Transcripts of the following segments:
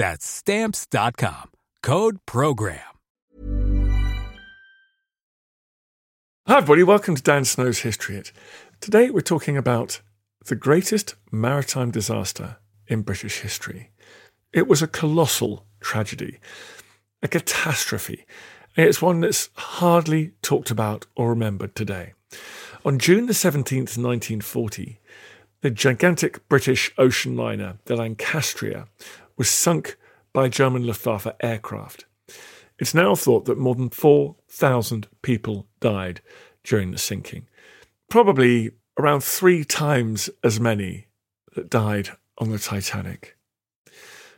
That's stamps.com. Code program. Hi everybody, welcome to Dan Snow's History Hit. Today we're talking about the greatest maritime disaster in British history. It was a colossal tragedy, a catastrophe. And it's one that's hardly talked about or remembered today. On June the 17th, 1940, the gigantic British ocean liner, the Lancastria, was sunk by German Luftwaffe aircraft. It's now thought that more than 4,000 people died during the sinking. Probably around three times as many that died on the Titanic.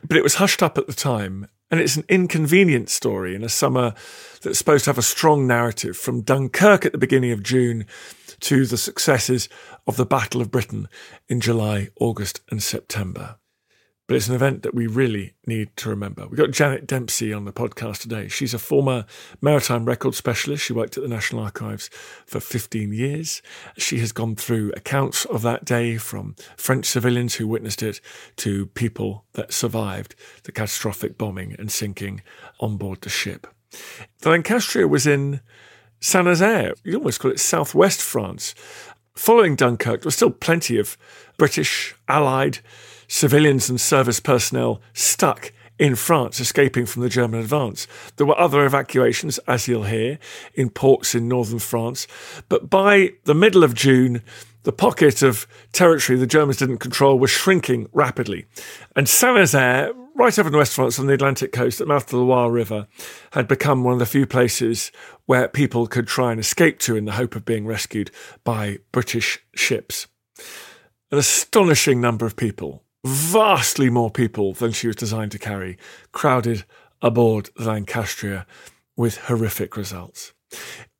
But it was hushed up at the time, and it's an inconvenient story in a summer that's supposed to have a strong narrative from Dunkirk at the beginning of June to the successes of the Battle of Britain in July, August, and September but it's an event that we really need to remember. We've got Janet Dempsey on the podcast today. She's a former maritime record specialist. She worked at the National Archives for 15 years. She has gone through accounts of that day from French civilians who witnessed it to people that survived the catastrophic bombing and sinking on board the ship. The Lancastria was in Saint Nazaire, you almost call it southwest France. Following Dunkirk, there was still plenty of British, Allied, civilians and service personnel stuck in France, escaping from the German advance. There were other evacuations, as you'll hear, in ports in northern France. But by the middle of June, the pocket of territory the Germans didn't control was shrinking rapidly. And Saint Nazaire, right over in West France on the Atlantic coast at the mouth of the Loire River, had become one of the few places where people could try and escape to in the hope of being rescued by British ships. An astonishing number of people vastly more people than she was designed to carry, crowded aboard the Lancastria with horrific results.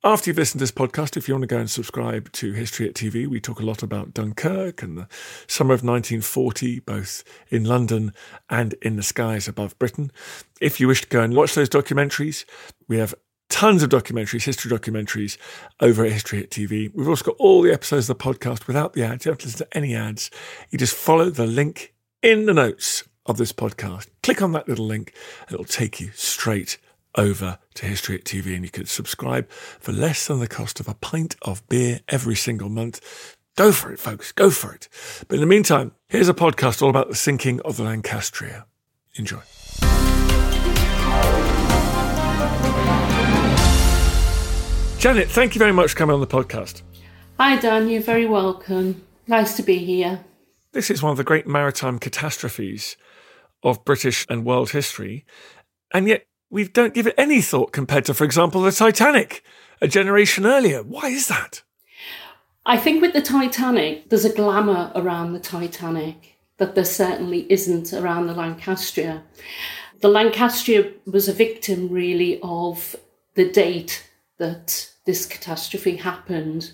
After you've listened to this podcast, if you want to go and subscribe to History Hit TV, we talk a lot about Dunkirk and the summer of 1940, both in London and in the skies above Britain. If you wish to go and watch those documentaries, we have tons of documentaries, history documentaries over at History Hit TV. We've also got all the episodes of the podcast without the ads. You don't have to listen to any ads. You just follow the link in the notes of this podcast. Click on that little link, it'll take you straight over to History Hit TV, and you can subscribe for less than the cost of a pint of beer every single month. Go for it, folks. Go for it. But in the meantime, here's a podcast all about the sinking of the Lancastria. Enjoy. Janet, thank you very much for coming on the podcast. Hi, Dan. You're very welcome. Nice to be here. This is one of the great maritime catastrophes of British and world history, and yet we don't give it any thought compared to, for example, the Titanic a generation earlier. Why is that? I think with the Titanic, there's a glamour around the Titanic that there certainly isn't around the Lancastria. The Lancastria was a victim, really, of the date that this catastrophe happened.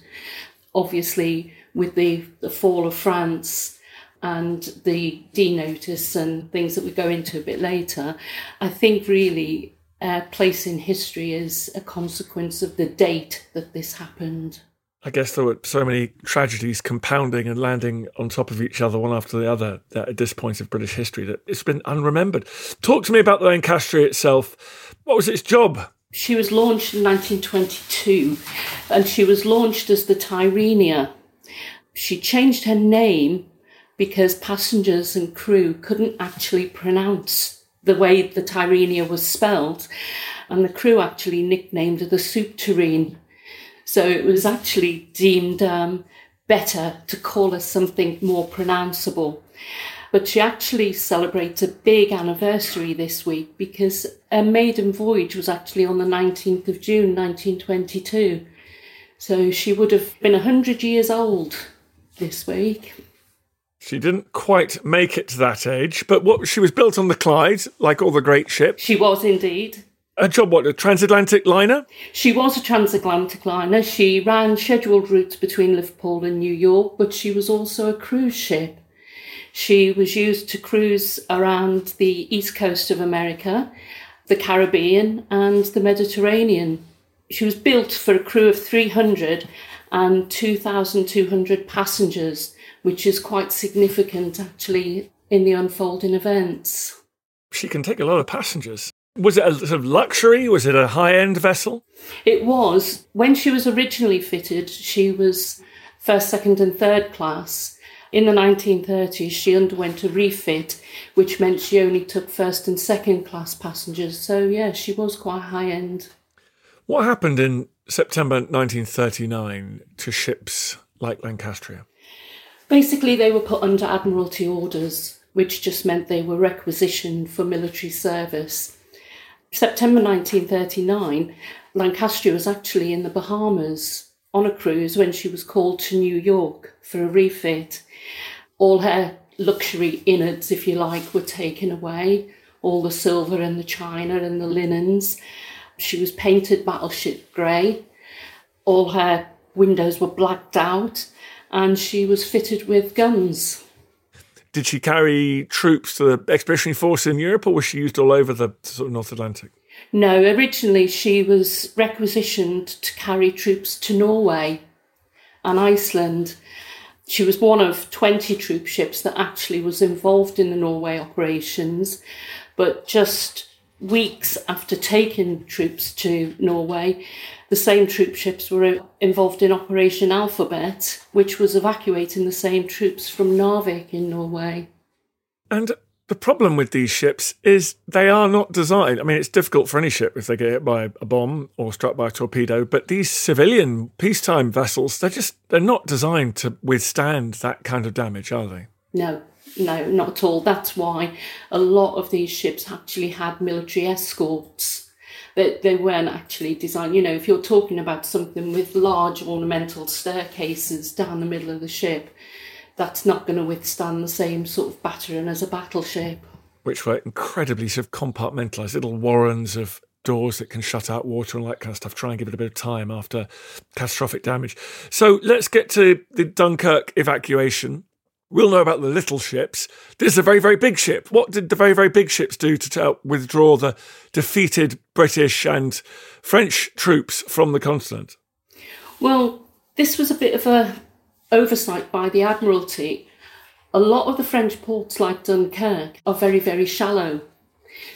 Obviously, with the, the fall of France, and the D notice and things that we go into a bit later, I think really uh, place in history is a consequence of the date that this happened. I guess there were so many tragedies compounding and landing on top of each other, one after the other, at this point of British history, that it's been unremembered. Talk to me about the Lancastria itself. What was its job? She was launched in 1922 and she was launched as the Tyrrhenia. She changed her name because passengers and crew couldn't actually pronounce the way the Tyrrhenia was spelled, and the crew actually nicknamed her the Soup Tureen so it was actually deemed um, better to call her something more pronounceable. But she actually celebrates a big anniversary this week because her maiden voyage was actually on the 19th of June 1922. So she would have been 100 years old this week. She didn't quite make it to that age, but what she was built on the Clyde, like all the great ships. She was indeed. A job, what, a transatlantic liner? She was a transatlantic liner. She ran scheduled routes between Liverpool and New York, but she was also a cruise ship. She was used to cruise around the east coast of America, the Caribbean, and the Mediterranean. She was built for a crew of 300 and 2,200 passengers, which is quite significant actually in the unfolding events. She can take a lot of passengers. Was it a sort of luxury? Was it a high end vessel? It was. When she was originally fitted, she was first, second, and third class. In the 1930s, she underwent a refit, which meant she only took first and second class passengers. So, yeah, she was quite high end. What happened in September 1939 to ships like Lancastria? Basically, they were put under Admiralty orders, which just meant they were requisitioned for military service. September 1939, Lancaster was actually in the Bahamas on a cruise when she was called to New York for a refit. All her luxury innards, if you like, were taken away, all the silver and the china and the linens. She was painted battleship grey. All her windows were blacked out and she was fitted with guns. Did she carry troops to the expeditionary force in Europe, or was she used all over the sort of North Atlantic? No, originally she was requisitioned to carry troops to Norway and Iceland. She was one of 20 troop ships that actually was involved in the Norway operations, but just weeks after taking troops to Norway, the same troop ships were involved in Operation Alphabet, which was evacuating the same troops from Narvik in Norway. And the problem with these ships is they are not designed. I mean, it's difficult for any ship if they get hit by a bomb or struck by a torpedo, but these civilian peacetime vessels, they're just they're not designed to withstand that kind of damage, are they? No, no, not at all. That's why a lot of these ships actually had military escorts. That they, weren't actually designed. You know, if you're talking about something with large ornamental staircases down the middle of the ship, that's not going to withstand the same sort of battering as a battleship. Which were incredibly sort of compartmentalised, little warrens of doors that can shut out water and all that kind of stuff. Try and give it a bit of time after catastrophic damage. So let's get to the Dunkirk evacuation. We'll know about the little ships. This is a very, very big ship. What did the very, very big ships do to help withdraw the defeated British and French troops from the continent? Well, this was a bit of a oversight by the Admiralty. A lot of the French ports, like Dunkirk, are very, very shallow.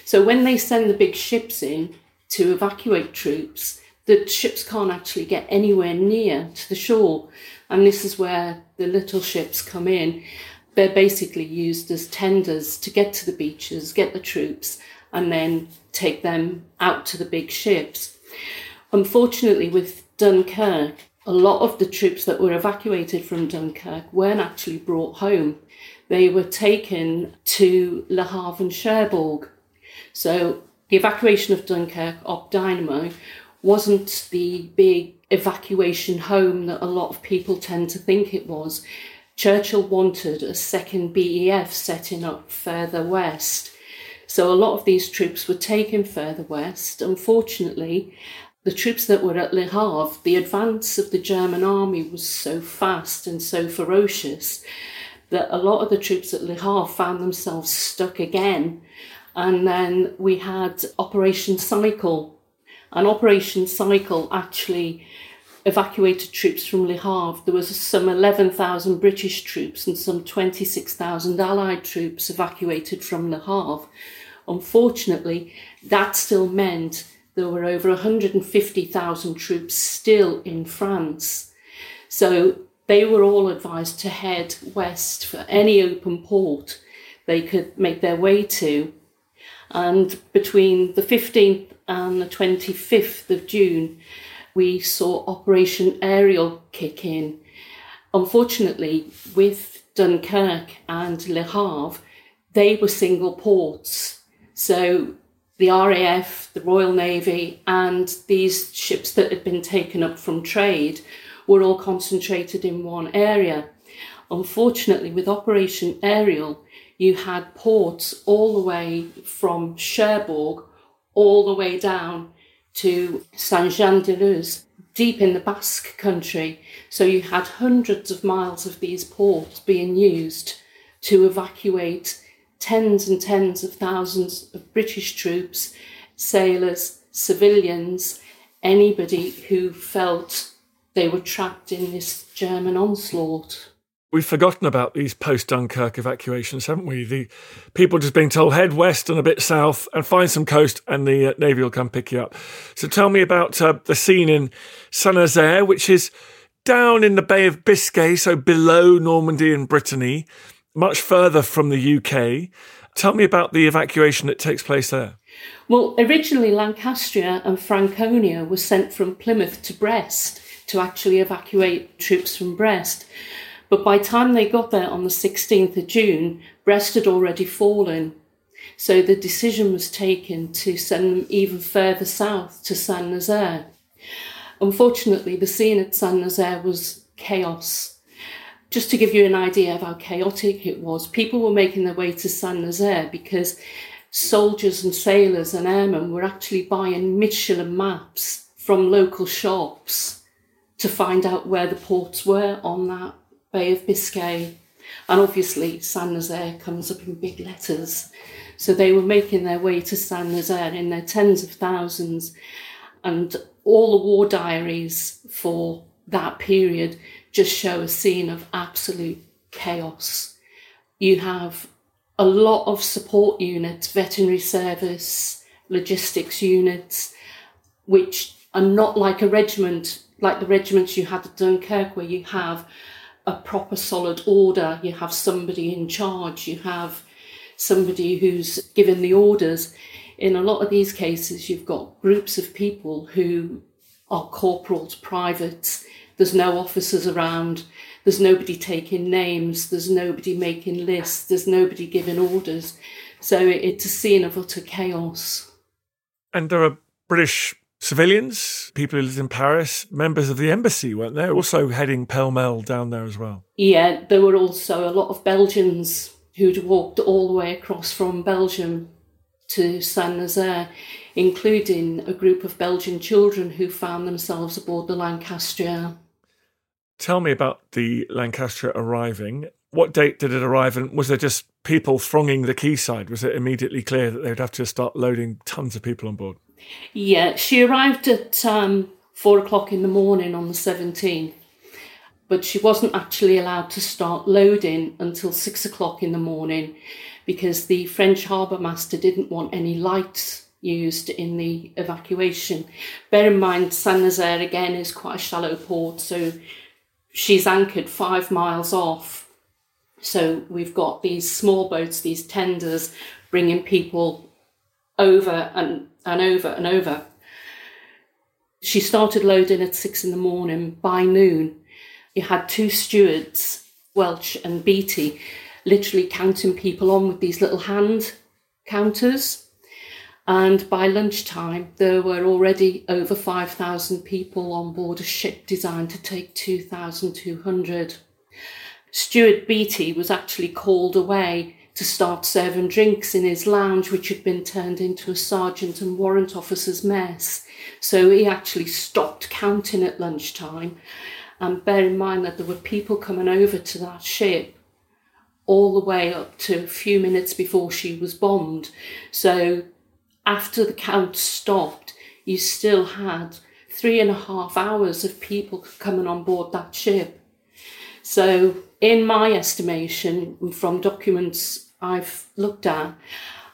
So when they send the big ships in to evacuate troops, the ships can't actually get anywhere near to the shore. And this is where the little ships come in. They're basically used as tenders to get to the beaches, get the troops, and then take them out to the big ships. Unfortunately, with Dunkirk, a lot of the troops that were evacuated from Dunkirk weren't actually brought home. They were taken to Le Havre and Cherbourg. So the evacuation of Dunkirk op Dynamo wasn't the big evacuation home that a lot of people tend to think it was. Churchill wanted a second BEF setting up further west. So a lot of these troops were taken further west. Unfortunately, the troops that were at Le Havre, the advance of the German army was so fast and so ferocious that a lot of the troops at Le Havre found themselves stuck again And then we had Operation Cycle. And Operation Cycle actually evacuated troops from Le Havre. There was some 11,000 British troops and some 26,000 Allied troops evacuated from Le Havre. Unfortunately, that still meant there were over 150,000 troops still in France. So they were all advised to head west for any open port they could make their way to. And between the 15th and the 25th of June, we saw Operation Ariel kick in. Unfortunately, with Dunkirk and Le Havre, they were single ports. So the RAF, the Royal Navy, and these ships that had been taken up from trade were all concentrated in one area. Unfortunately, with Operation Ariel, you had ports all the way from Cherbourg all the way down to Saint Jean de Luz, deep in the Basque country. So you had hundreds of miles of these ports being used to evacuate tens and tens of thousands of British troops, sailors, civilians, anybody who felt they were trapped in this German onslaught. We've forgotten about these post Dunkirk evacuations, haven't we? The people just being told head west and a bit south and find some coast, and the uh, Navy will come pick you up. So tell me about uh, the scene in Saint Nazaire, which is down in the Bay of Biscay, so below Normandy and Brittany, much further from the UK. Tell me about the evacuation that takes place there. Well, originally Lancastria and Franconia were sent from Plymouth to Brest to actually evacuate troops from Brest. But by the time they got there on the 16th of June, Brest had already fallen. So the decision was taken to send them even further south to Saint Nazaire. Unfortunately, the scene at Saint Nazaire was chaos. Just to give you an idea of how chaotic it was, people were making their way to Saint Nazaire because soldiers and sailors and airmen were actually buying Michelin maps from local shops to find out where the ports were on that Bay of Biscay. And obviously, Saint Nazaire comes up in big letters. So they were making their way to Saint Nazaire in their tens of thousands. And all the war diaries for that period just show a scene of absolute chaos. You have a lot of support units, veterinary service, logistics units, which are not like a regiment, like the regiments you had at Dunkirk, where you have a proper solid order. You have somebody in charge. You have somebody who's given the orders. In a lot of these cases, you've got groups of people who are corporals, privates. There's no officers around. There's nobody taking names. There's nobody making lists. There's nobody giving orders. So it's a scene of utter chaos. And there are British civilians, people who lived in Paris, members of the embassy, weren't there? Also heading pell mell down there as well. Yeah, there were also a lot of Belgians who'd walked all the way across from Belgium to Saint Nazaire, including a group of Belgian children who found themselves aboard the Lancastria. Tell me about the Lancastria arriving. What date did it arrive, and was there just people thronging the quayside? Was it immediately clear that they'd have to start loading tons of people on board? Yeah, she arrived at um, four o'clock in the morning on the 17th, but she wasn't actually allowed to start loading until six o'clock in the morning because the French harbour master didn't want any lights used in the evacuation. Bear in mind, Saint Nazaire again is quite a shallow port, so she's anchored five miles off. So we've got these small boats, these tenders, bringing people over and and over and over. She started loading at six in the morning. By noon, you had two stewards, Welch and Beatty, literally counting people on with these little hand counters. And by lunchtime, there were already over 5,000 people on board a ship designed to take 2,200. Steward Beatty was actually called away to start serving drinks in his lounge, which had been turned into a sergeant and warrant officer's mess. So he actually stopped counting at lunchtime. And bear in mind that there were people coming over to that ship all the way up to a few minutes before she was bombed. So after the count stopped, you still had three and a half hours of people coming on board that ship. So, in my estimation, from documents I've looked at,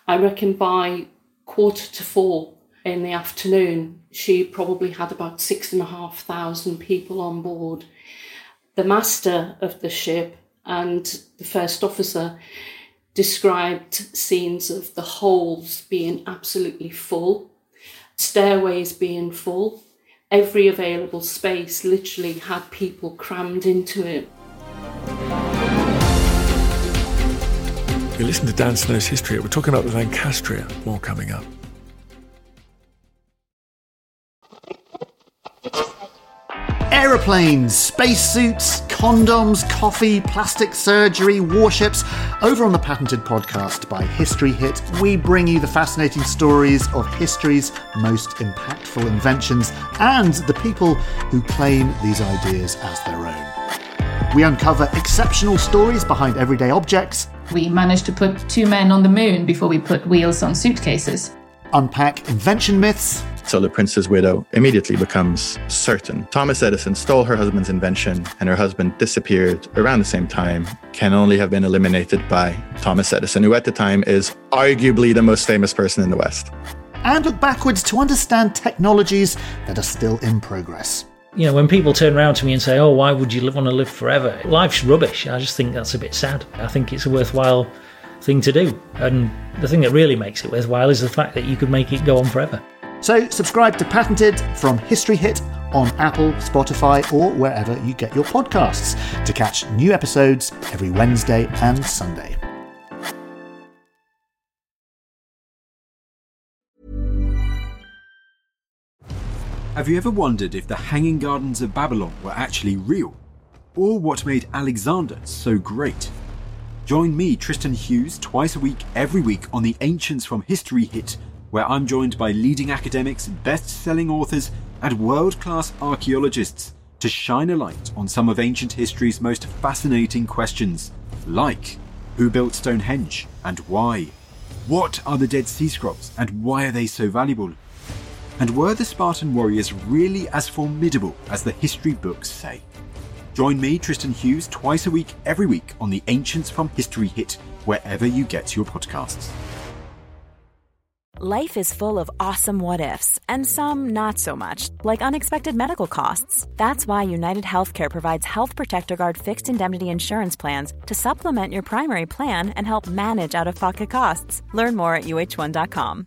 I reckon by quarter to four in the afternoon, she probably had about six and a half thousand people on board. The master of the ship and the first officer described scenes of the holds being absolutely full, stairways being full, every available space literally had people crammed into it. You listen to Dan Snow's history. We're talking about the Lancastria. More coming up. Aeroplanes, spacesuits, condoms, coffee, plastic surgery, warships. Over on the Patented podcast by History Hit, we bring you the fascinating stories of history's most impactful inventions and the people who claim these ideas as their own. We uncover exceptional stories behind everyday objects. We managed to put two men on the moon before we put wheels on suitcases. Unpack invention myths so the prince's widow immediately becomes certain. Thomas Edison stole her husband's invention, and her husband disappeared around the same time, can only have been eliminated by Thomas Edison, who at the time is arguably the most famous person in the West. And look backwards to understand technologies that are still in progress. You know, when people turn around to me and say, Oh, why would you want to live forever? Life's rubbish. I just think that's a bit sad. I think it's a worthwhile thing to do. And the thing that really makes it worthwhile is the fact that you could make it go on forever. So subscribe to Patented from History Hit on Apple, Spotify, or wherever you get your podcasts to catch new episodes every Wednesday and Sunday. Have you ever wondered if the Hanging Gardens of Babylon were actually real? Or what made Alexander so great? Join me, Tristan Hughes, twice a week, every week on the Ancients from History Hit where I'm joined by leading academics, best selling authors, and world class archaeologists to shine a light on some of ancient history's most fascinating questions, like who built Stonehenge and why? What are the Dead Sea Scrolls and why are they so valuable? And were the Spartan warriors really as formidable as the history books say? Join me, Tristan Hughes, twice a week, every week on the Ancients from History Hit, wherever you get your podcasts. Life is full of awesome what ifs, and some not so much, like unexpected medical costs. That's why United Healthcare provides Health Protector Guard fixed indemnity insurance plans to supplement your primary plan and help manage out of pocket costs. Learn more at uh1.com.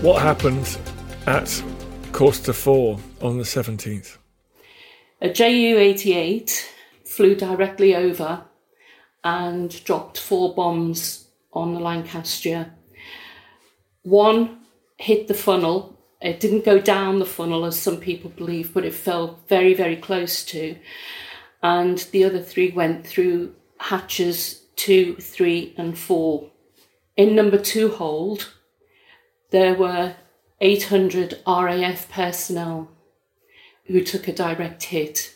What happened at quarter to four on the 17th? A Ju 88 flew directly over and dropped four bombs on the Lancastria. One hit the funnel. It didn't go down the funnel as some people believe, but it fell very, very close to. And the other three went through hatches two, three, and four. In number two hold, there were 800 RAF personnel who took a direct hit.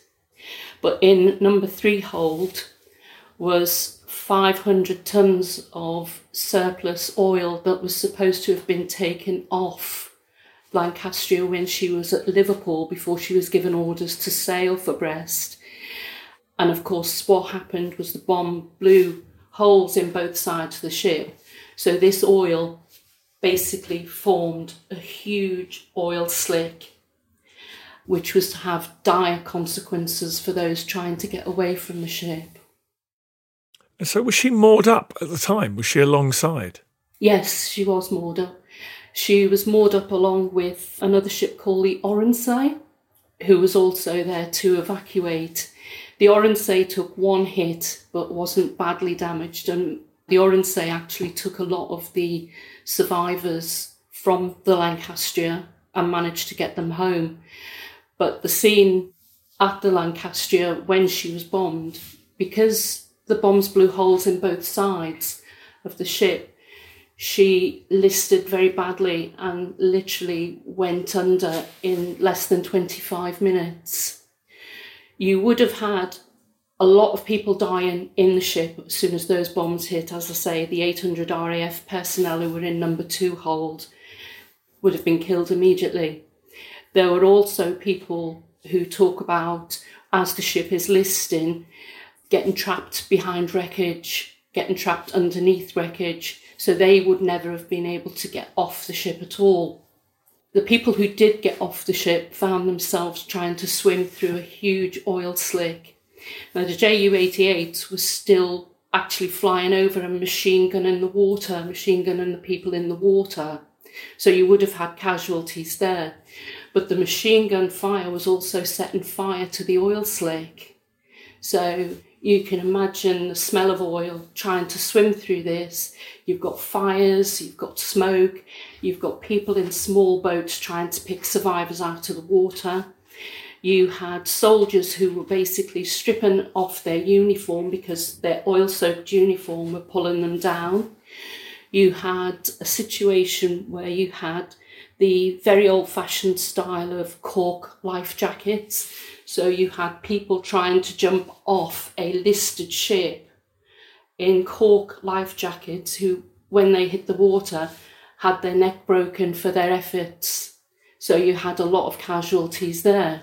But in number three hold was 500 tons of surplus oil that was supposed to have been taken off Lancastria when she was at Liverpool before she was given orders to sail for Brest. And of course, what happened was the bomb blew holes in both sides of the ship. So this oil basically formed a huge oil slick, which was to have dire consequences for those trying to get away from the ship. And so, was she moored up at the time? Was she alongside? Yes, she was moored up. She was moored up along with another ship called the Oronsay, who was also there to evacuate. The Oronsay took one hit but wasn't badly damaged, and the Oronsay actually took a lot of the survivors from the Lancastria and managed to get them home. But the scene at the Lancastria when she was bombed, because the bombs blew holes in both sides of the ship, she listed very badly and literally went under in less than 25 minutes. You would have had a lot of people dying in the ship as soon as those bombs hit. As I say, the 800 RAF personnel who were in number two hold would have been killed immediately. There were also people who talk about, as the ship is listing, getting trapped behind wreckage, getting trapped underneath wreckage, so they would never have been able to get off the ship at all. The people who did get off the ship found themselves trying to swim through a huge oil slick now, the Ju 88 was still actually flying over and machine gun in the water, machine gunning the people in the water. So you would have had casualties there. But the machine gun fire was also setting fire to the oil slick. So you can imagine the smell of oil trying to swim through this. You've got fires, you've got smoke, you've got people in small boats trying to pick survivors out of the water. You had soldiers who were basically stripping off their uniform because their oil soaked uniform were pulling them down. You had a situation where you had the very old fashioned style of cork life jackets. So you had people trying to jump off a listed ship in cork life jackets who, when they hit the water, had their neck broken for their efforts. So you had a lot of casualties there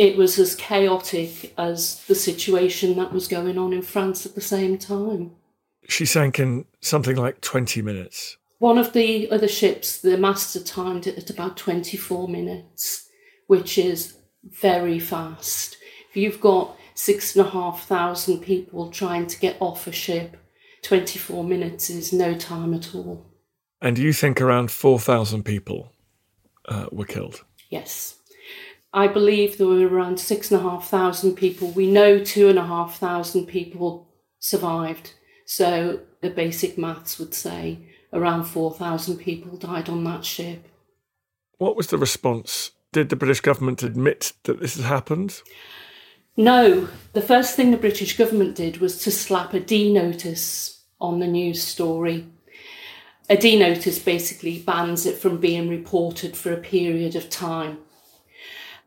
it was as chaotic as the situation that was going on in France at the same time. She sank in something like 20 minutes. One of the other ships, the master timed it at about 24 minutes, which is very fast. If you've got six and a half thousand people trying to get off a ship, 24 minutes is no time at all. And you think around 4,000 people uh, were killed? Yes. I believe there were around six and a half thousand people. We know two and a half thousand people survived. So the basic maths would say around 4,000 people died on that ship. What was the response? Did the British government admit that this had happened? No. The first thing the British government did was to slap a D notice on the news story. A D notice basically bans it from being reported for a period of time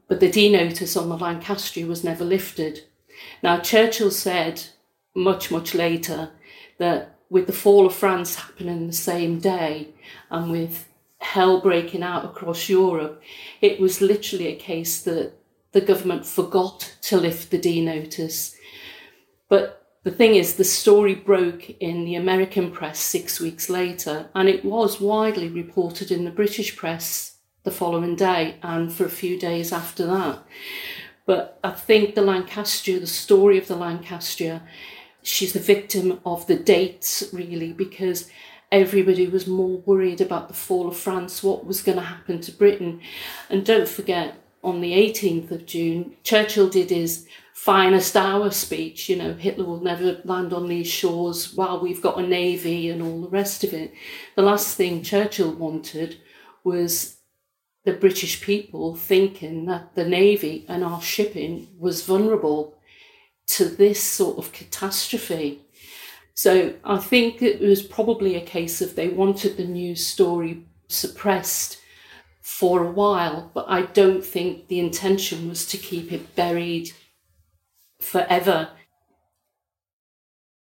but the D notice on the Lancastria was never lifted. Now, Churchill said much, much later that with the fall of France happening the same day and with hell breaking out across Europe, it was literally a case that the government forgot to lift the D notice. But the thing is, the story broke in the American press six weeks later, and it was widely reported in the British press the following day and for a few days after that. But I think the Lancastria, the story of the Lancastria, she's the victim of the dates really because everybody was more worried about the fall of France, what was going to happen to Britain. And don't forget, on the 18th of June, Churchill did his finest hour speech. You know, Hitler will never land on these shores while we've got a navy and all the rest of it. The last thing Churchill wanted was the British people thinking that the Navy and our shipping was vulnerable to this sort of catastrophe. So I think it was probably a case of they wanted the news story suppressed for a while, but I don't think the intention was to keep it buried forever.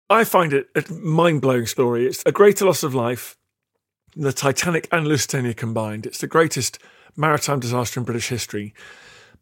I find it a mind blowing story. It's a greater loss of life than the Titanic and Lusitania combined. It's the greatest maritime disaster in British history.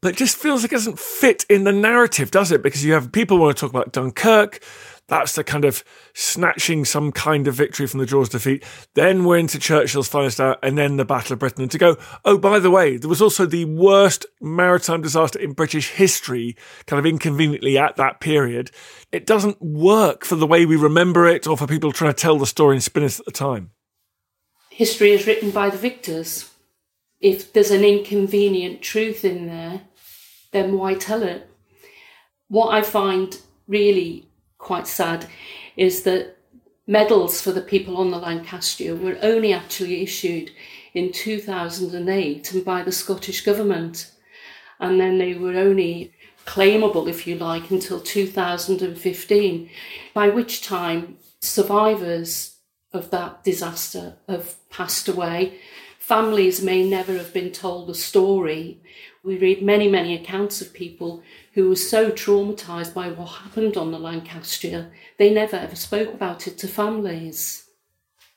But it just feels like it doesn't fit in the narrative, does it? Because you have people want to talk about Dunkirk. That's the kind of snatching some kind of victory from the jaws of defeat. Then we're into Churchill's finest hour and then the Battle of Britain. And to go, oh, by the way, there was also the worst maritime disaster in British history, kind of inconveniently at that period. It doesn't work for the way we remember it or for people trying to tell the story and spin it at the time. History is written by the victors. If there's an inconvenient truth in there, then why tell it? What I find really quite sad is that medals for the people on the Lancaster were only actually issued in 2008 and by the Scottish Government. And then they were only claimable, if you like, until 2015, by which time survivors of that disaster have passed away. Families may never have been told the story. We read many, many accounts of people who were so traumatised by what happened on the Lancastria, they never ever spoke about it to families.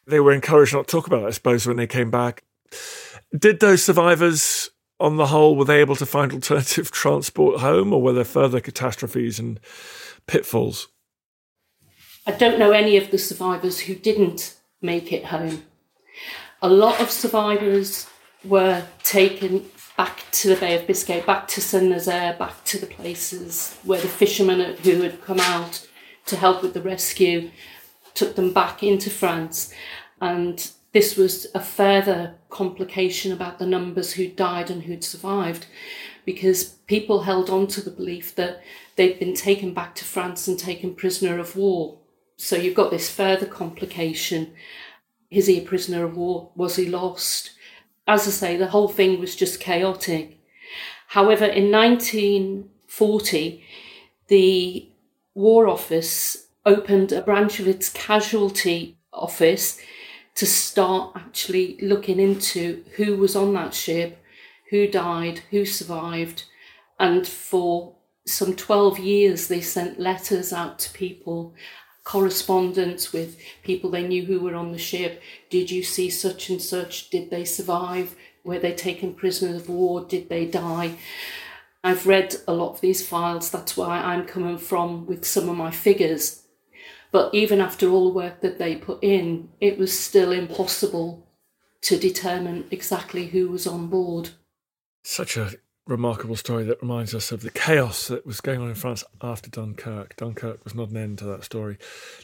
They were encouraged not to talk about it, I suppose, when they came back. Did those survivors, on the whole, were they able to find alternative transport home, or were there further catastrophes and pitfalls? I don't know any of the survivors who didn't make it home. A lot of survivors were taken back to the Bay of Biscay, back to Saint Nazaire, back to the places where the fishermen who had come out to help with the rescue took them back into France. And this was a further complication about the numbers who'd died and who'd survived because people held on to the belief that they'd been taken back to France and taken prisoner of war. So you've got this further complication. Is he a prisoner of war? Was he lost? as I say, the whole thing was just chaotic. However, in 1940, the War Office opened a branch of its casualty office to start actually looking into who was on that ship, who died, who survived. And for some 12 years, they sent letters out to people correspondence with people they knew who were on the ship. Did you see such and such? Did they survive? Were they taken prisoners of war? Did they die? I've read a lot of these files, that's why I'm coming from with some of my figures. But even after all the work that they put in, it was still impossible to determine exactly who was on board. Such a remarkable story that reminds us of the chaos that was going on in France after Dunkirk. Dunkirk was not an end to that story.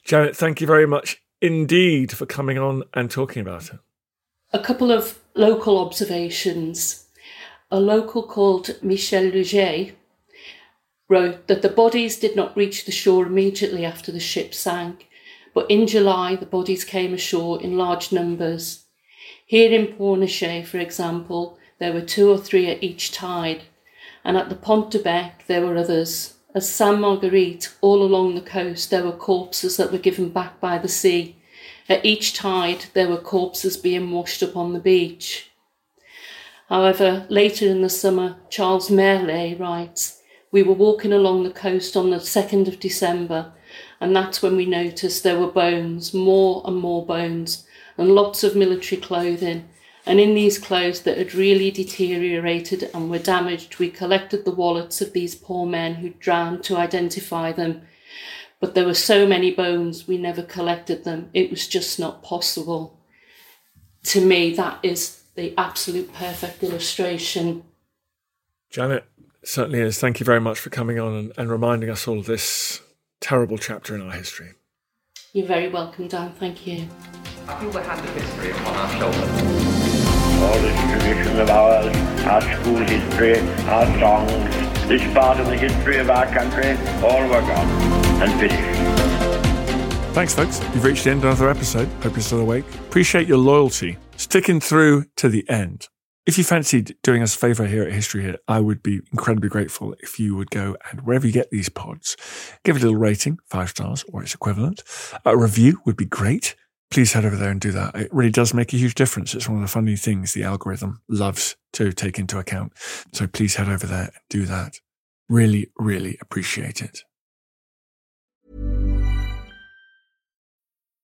Janet, thank you very much indeed for coming on and talking about it. A couple of local observations. A local called Michel Leger wrote that the bodies did not reach the shore immediately after the ship sank, but in July the bodies came ashore in large numbers. Here in Pornichet, for example, there were two or three at each tide, and at the Pont de Bec there were others. At Sainte Marguerite, all along the coast, there were corpses that were given back by the sea. At each tide, there were corpses being washed up on the beach. However, later in the summer, Charles Merlet writes, We were walking along the coast on the 2nd of December, and that's when we noticed there were bones, more and more bones, and lots of military clothing, and in these clothes that had really deteriorated and were damaged, we collected the wallets of these poor men who drowned to identify them. But there were so many bones, we never collected them. It was just not possible. To me, that is the absolute perfect illustration. Janet, certainly is. Thank you very much for coming on and, and reminding us all of this terrible chapter in our history. You're very welcome, Dan. Thank you. I feel we have the history upon our shoulders all this tradition of ours, our school history, our songs, this part of the history of our country, all were gone and finished. Thanks, folks. You've reached the end of another episode. Hope you're still awake. Appreciate your loyalty, sticking through to the end. If you fancied doing us a favour here at History Hit, I would be incredibly grateful if you would go and wherever you get these pods, give it a little rating, five stars or its equivalent. A review would be great please head over there and do that. It really does make a huge difference. It's one of the funny things the algorithm loves to take into account. So please head over there and do that. Really, really appreciate it.